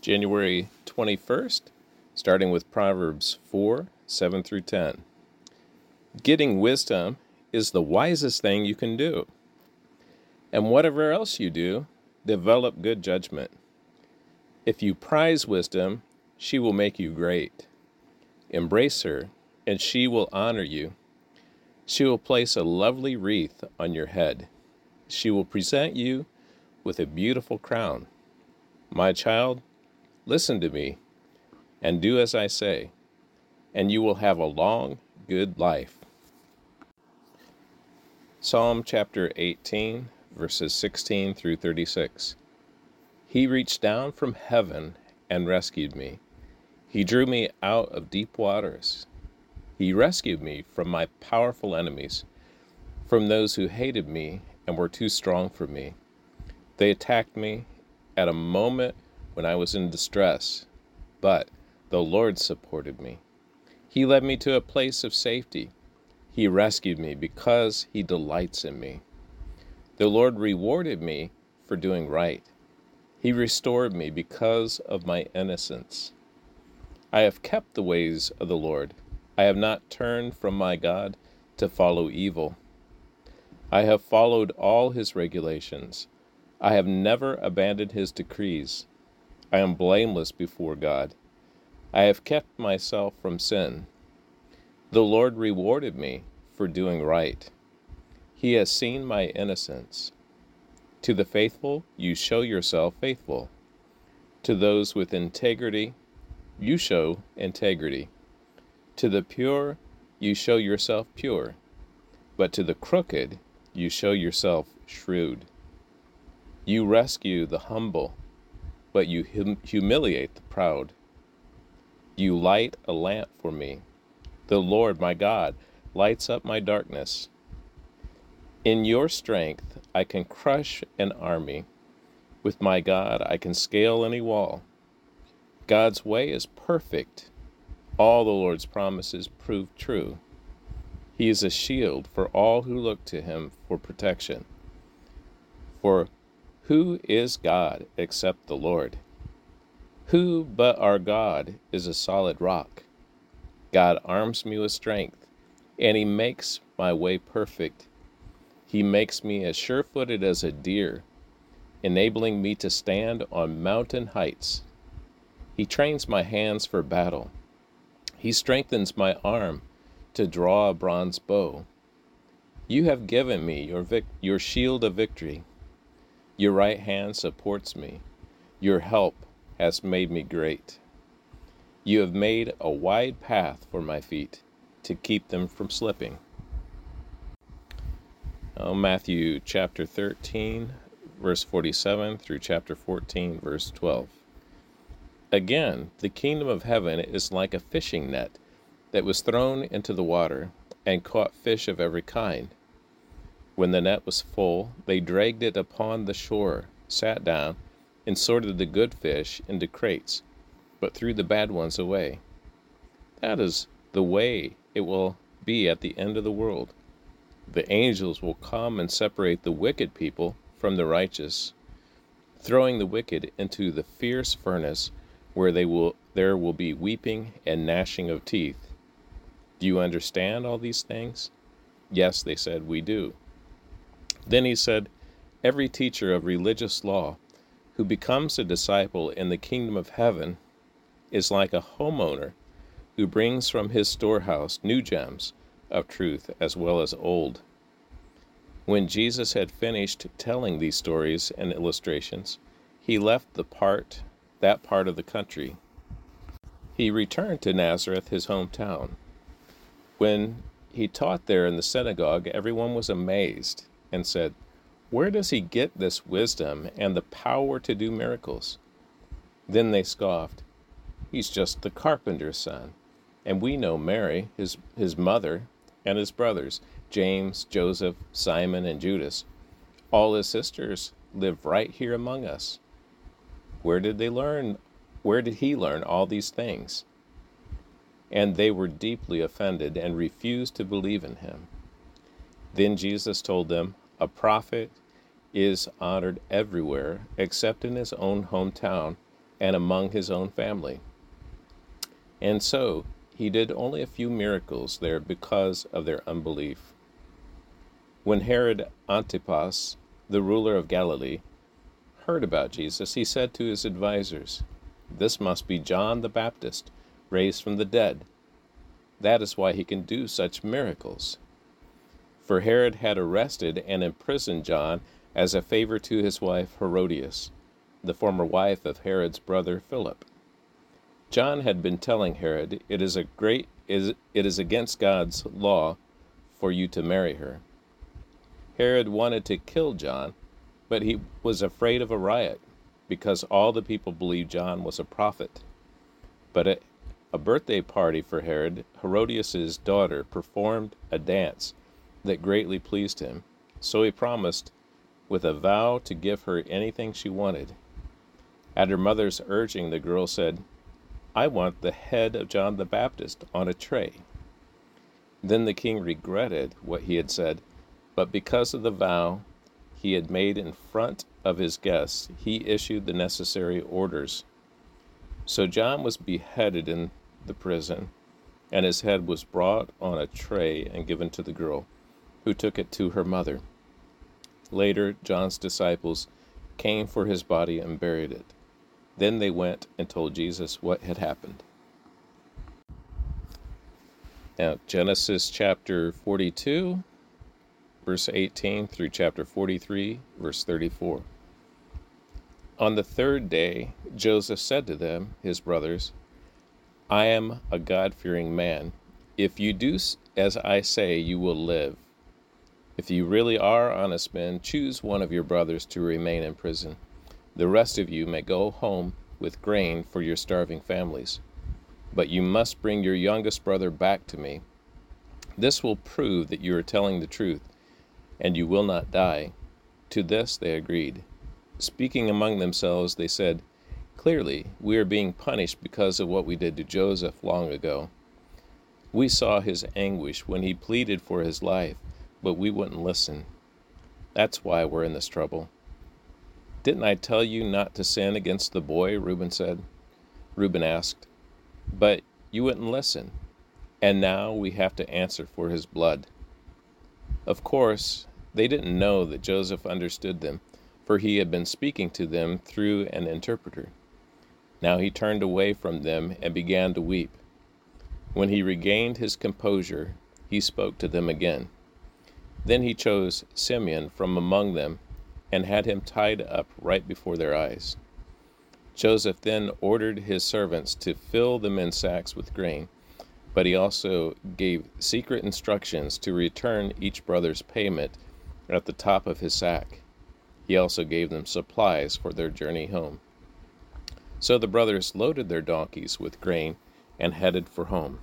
January 21st, starting with Proverbs 4 7 through 10. Getting wisdom is the wisest thing you can do. And whatever else you do, develop good judgment. If you prize wisdom, she will make you great. Embrace her, and she will honor you. She will place a lovely wreath on your head. She will present you with a beautiful crown. My child, listen to me and do as I say, and you will have a long, good life. Psalm chapter 18, verses 16 through 36. He reached down from heaven and rescued me. He drew me out of deep waters. He rescued me from my powerful enemies, from those who hated me and were too strong for me. They attacked me at a moment when I was in distress, but the Lord supported me. He led me to a place of safety. He rescued me because He delights in me. The Lord rewarded me for doing right. He restored me because of my innocence. I have kept the ways of the Lord. I have not turned from my God to follow evil. I have followed all his regulations. I have never abandoned his decrees. I am blameless before God. I have kept myself from sin. The Lord rewarded me for doing right. He has seen my innocence. To the faithful, you show yourself faithful. To those with integrity, you show integrity. To the pure, you show yourself pure. But to the crooked, you show yourself shrewd. You rescue the humble, but you hum- humiliate the proud. You light a lamp for me. The Lord my God lights up my darkness. In your strength I can crush an army. With my God I can scale any wall. God's way is perfect. All the Lord's promises prove true. He is a shield for all who look to him for protection. For who is God except the Lord? Who but our God is a solid rock? God arms me with strength, and He makes my way perfect. He makes me as sure footed as a deer, enabling me to stand on mountain heights. He trains my hands for battle. He strengthens my arm to draw a bronze bow. You have given me your, vic- your shield of victory. Your right hand supports me. Your help has made me great. You have made a wide path for my feet to keep them from slipping. Oh, Matthew chapter 13, verse 47 through chapter 14, verse 12. Again, the kingdom of heaven is like a fishing net that was thrown into the water and caught fish of every kind. When the net was full, they dragged it upon the shore, sat down, and sorted the good fish into crates, but threw the bad ones away. That is the way it will be at the end of the world. The angels will come and separate the wicked people from the righteous, throwing the wicked into the fierce furnace where they will there will be weeping and gnashing of teeth. Do you understand all these things? Yes, they said, we do. Then he said, Every teacher of religious law who becomes a disciple in the kingdom of heaven is like a homeowner who brings from his storehouse new gems of truth as well as old. When Jesus had finished telling these stories and illustrations, he left the part that part of the country. He returned to Nazareth, his hometown. When he taught there in the synagogue, everyone was amazed and said, Where does he get this wisdom and the power to do miracles? Then they scoffed, He's just the carpenter's son. And we know Mary, his, his mother, and his brothers, James, Joseph, Simon, and Judas. All his sisters live right here among us. Where did they learn? Where did he learn all these things? And they were deeply offended and refused to believe in him. Then Jesus told them, A prophet is honored everywhere except in his own hometown and among his own family. And so he did only a few miracles there because of their unbelief. When Herod Antipas, the ruler of Galilee, heard about Jesus, he said to his advisers, This must be John the Baptist, raised from the dead. That is why he can do such miracles. For Herod had arrested and imprisoned John as a favor to his wife Herodias, the former wife of Herod's brother Philip. John had been telling Herod, "It is a great it is against God's law for you to marry her." Herod wanted to kill John, but he was afraid of a riot because all the people believed John was a prophet. But at a birthday party for Herod, Herodias' daughter performed a dance that greatly pleased him. So he promised with a vow to give her anything she wanted. At her mother's urging, the girl said, I want the head of John the Baptist on a tray. Then the king regretted what he had said, but because of the vow he had made in front of his guests, he issued the necessary orders. So John was beheaded in the prison, and his head was brought on a tray and given to the girl, who took it to her mother. Later, John's disciples came for his body and buried it. Then they went and told Jesus what had happened. Now, Genesis chapter 42, verse 18 through chapter 43, verse 34. On the third day, Joseph said to them, his brothers, I am a God fearing man. If you do as I say, you will live. If you really are honest men, choose one of your brothers to remain in prison. The rest of you may go home with grain for your starving families. But you must bring your youngest brother back to me. This will prove that you are telling the truth, and you will not die. To this they agreed. Speaking among themselves, they said, Clearly, we are being punished because of what we did to Joseph long ago. We saw his anguish when he pleaded for his life but we wouldn't listen. That's why we're in this trouble. Didn't I tell you not to sin against the boy? Reuben said. Reuben asked. But you wouldn't listen, and now we have to answer for his blood. Of course, they didn't know that Joseph understood them, for he had been speaking to them through an interpreter. Now he turned away from them and began to weep. When he regained his composure, he spoke to them again. Then he chose Simeon from among them and had him tied up right before their eyes. Joseph then ordered his servants to fill the men's sacks with grain, but he also gave secret instructions to return each brother's payment at the top of his sack. He also gave them supplies for their journey home. So the brothers loaded their donkeys with grain and headed for home.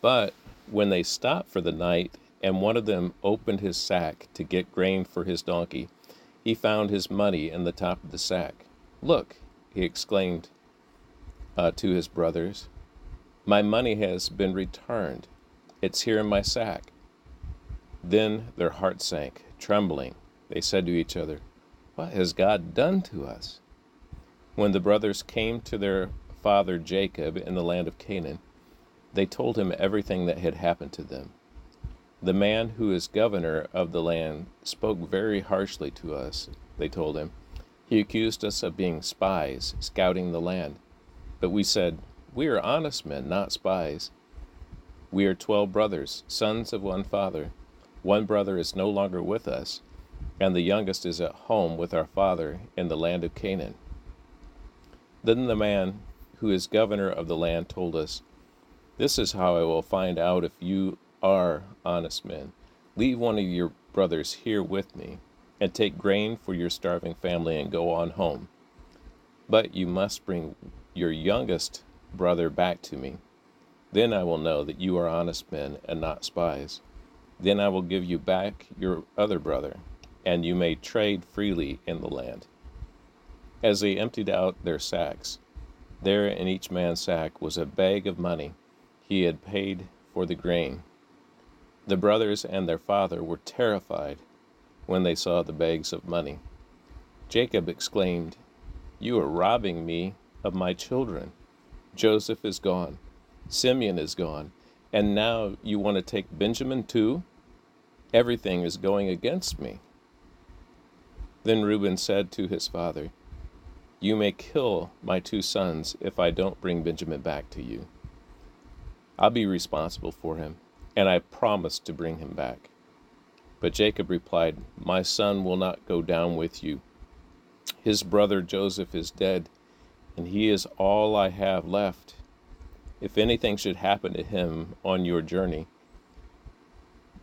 But when they stopped for the night and one of them opened his sack to get grain for his donkey. He found his money in the top of the sack. Look, he exclaimed uh, to his brothers, my money has been returned. It's here in my sack. Then their hearts sank, trembling. They said to each other, What has God done to us? When the brothers came to their father Jacob in the land of Canaan, they told him everything that had happened to them. The man who is governor of the land spoke very harshly to us, they told him. He accused us of being spies, scouting the land. But we said, We are honest men, not spies. We are twelve brothers, sons of one father. One brother is no longer with us, and the youngest is at home with our father in the land of Canaan. Then the man who is governor of the land told us, This is how I will find out if you are honest men. Leave one of your brothers here with me, and take grain for your starving family and go on home. But you must bring your youngest brother back to me. Then I will know that you are honest men and not spies. Then I will give you back your other brother, and you may trade freely in the land. As they emptied out their sacks, there in each man's sack was a bag of money he had paid for the grain. The brothers and their father were terrified when they saw the bags of money. Jacob exclaimed, You are robbing me of my children. Joseph is gone, Simeon is gone, and now you want to take Benjamin too? Everything is going against me. Then Reuben said to his father, You may kill my two sons if I don't bring Benjamin back to you. I'll be responsible for him, and I promised to bring him back. But Jacob replied, My son will not go down with you. His brother Joseph is dead, and he is all I have left. If anything should happen to him on your journey,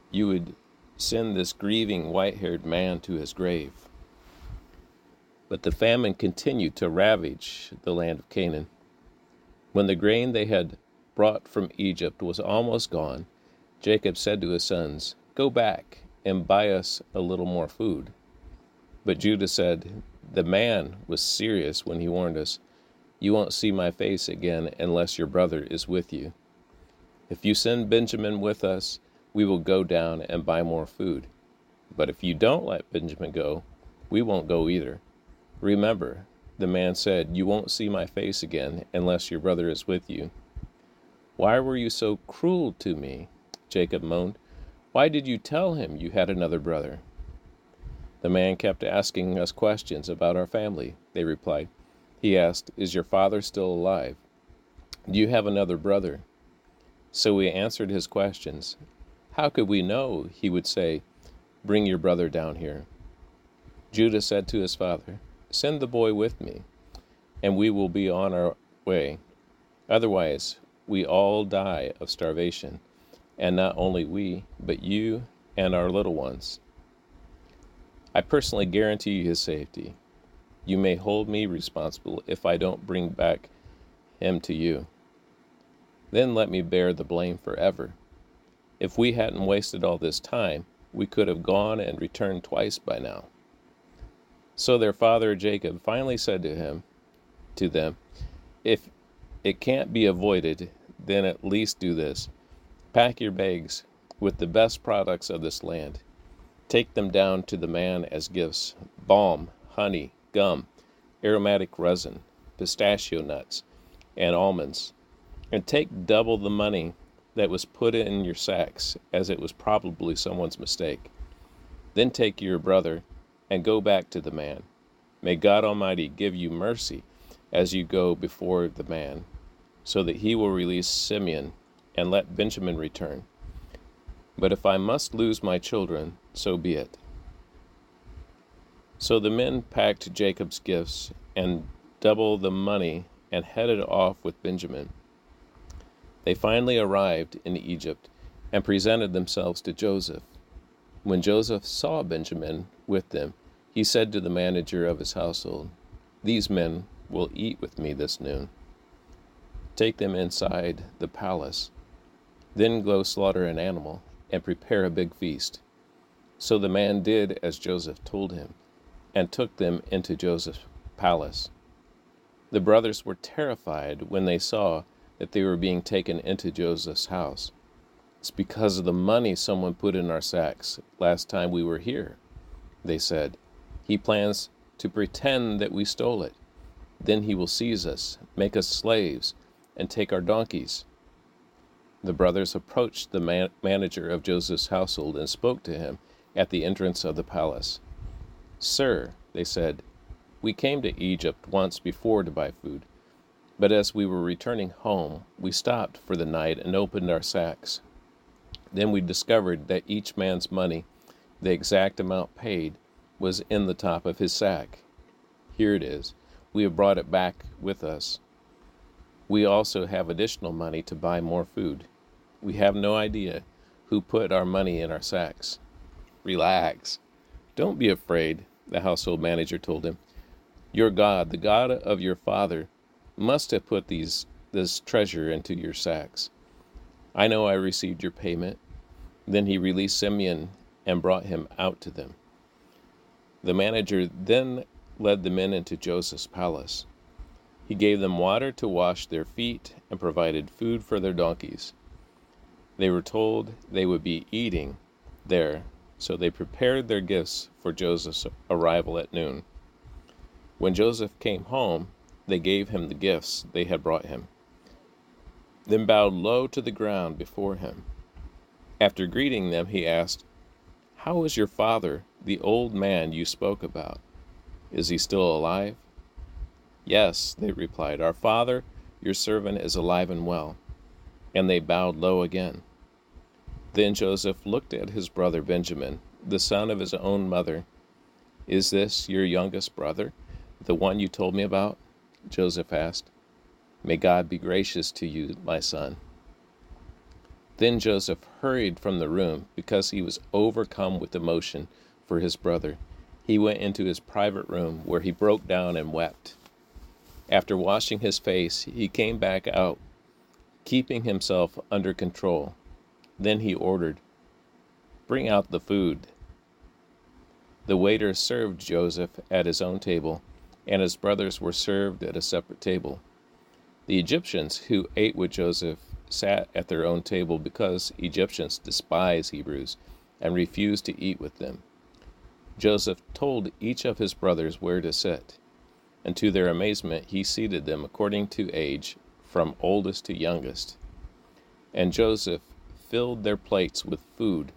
you would send this grieving white haired man to his grave. But the famine continued to ravage the land of Canaan. When the grain they had brought from Egypt was almost gone, Jacob said to his sons, Go back and buy us a little more food. But Judah said, The man was serious when he warned us, You won't see my face again unless your brother is with you. If you send Benjamin with us, we will go down and buy more food. But if you don't let Benjamin go, we won't go either. Remember, the man said, You won't see my face again unless your brother is with you. Why were you so cruel to me? Jacob moaned. Why did you tell him you had another brother? The man kept asking us questions about our family, they replied. He asked, Is your father still alive? Do you have another brother? So we answered his questions. How could we know? He would say, Bring your brother down here. Judah said to his father, Send the boy with me, and we will be on our way. Otherwise, we all die of starvation and not only we, but you and our little ones. I personally guarantee you his safety. You may hold me responsible if I don't bring back him to you. Then let me bear the blame forever. If we hadn't wasted all this time, we could have gone and returned twice by now. So their father Jacob finally said to him, to them, If it can't be avoided, then at least do this Pack your bags with the best products of this land. Take them down to the man as gifts balm, honey, gum, aromatic resin, pistachio nuts, and almonds. And take double the money that was put in your sacks, as it was probably someone's mistake. Then take your brother and go back to the man. May God Almighty give you mercy as you go before the man, so that he will release Simeon and let Benjamin return. But if I must lose my children, so be it. So the men packed Jacob's gifts and double the money and headed off with Benjamin. They finally arrived in Egypt and presented themselves to Joseph. When Joseph saw Benjamin with them, he said to the manager of his household, These men will eat with me this noon. Take them inside the palace then go slaughter an animal and prepare a big feast. So the man did as Joseph told him, and took them into Joseph's palace. The brothers were terrified when they saw that they were being taken into Joseph's house. It's because of the money someone put in our sacks last time we were here, they said. He plans to pretend that we stole it. Then he will seize us, make us slaves, and take our donkeys the brothers approached the man- manager of Joseph's household and spoke to him at the entrance of the palace. Sir, they said, we came to Egypt once before to buy food, but as we were returning home, we stopped for the night and opened our sacks. Then we discovered that each man's money, the exact amount paid, was in the top of his sack. Here it is. We have brought it back with us. We also have additional money to buy more food. We have no idea who put our money in our sacks. Relax. Don't be afraid, the household manager told him. Your God, the God of your father, must have put these this treasure into your sacks. I know I received your payment. Then he released Simeon and brought him out to them. The manager then led the men into Joseph's palace. He gave them water to wash their feet and provided food for their donkeys. They were told they would be eating there, so they prepared their gifts for Joseph's arrival at noon. When Joseph came home, they gave him the gifts they had brought him, then bowed low to the ground before him. After greeting them, he asked, How is your father, the old man you spoke about? Is he still alive? Yes, they replied, Our father, your servant, is alive and well. And they bowed low again. Then Joseph looked at his brother Benjamin, the son of his own mother. Is this your youngest brother, the one you told me about? Joseph asked. May God be gracious to you, my son. Then Joseph hurried from the room because he was overcome with emotion for his brother. He went into his private room where he broke down and wept. After washing his face, he came back out, keeping himself under control. Then he ordered, Bring out the food. The waiter served Joseph at his own table and his brothers were served at a separate table. The Egyptians who ate with Joseph sat at their own table because Egyptians despise Hebrews and refuse to eat with them. Joseph told each of his brothers where to sit, and to their amazement he seated them according to age, from oldest to youngest. And Joseph filled their plates with food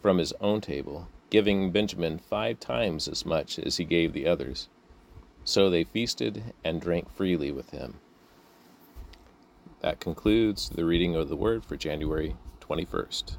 from his own table, giving Benjamin five times as much as he gave the others. So they feasted and drank freely with him. That concludes the reading of the word for January 21st.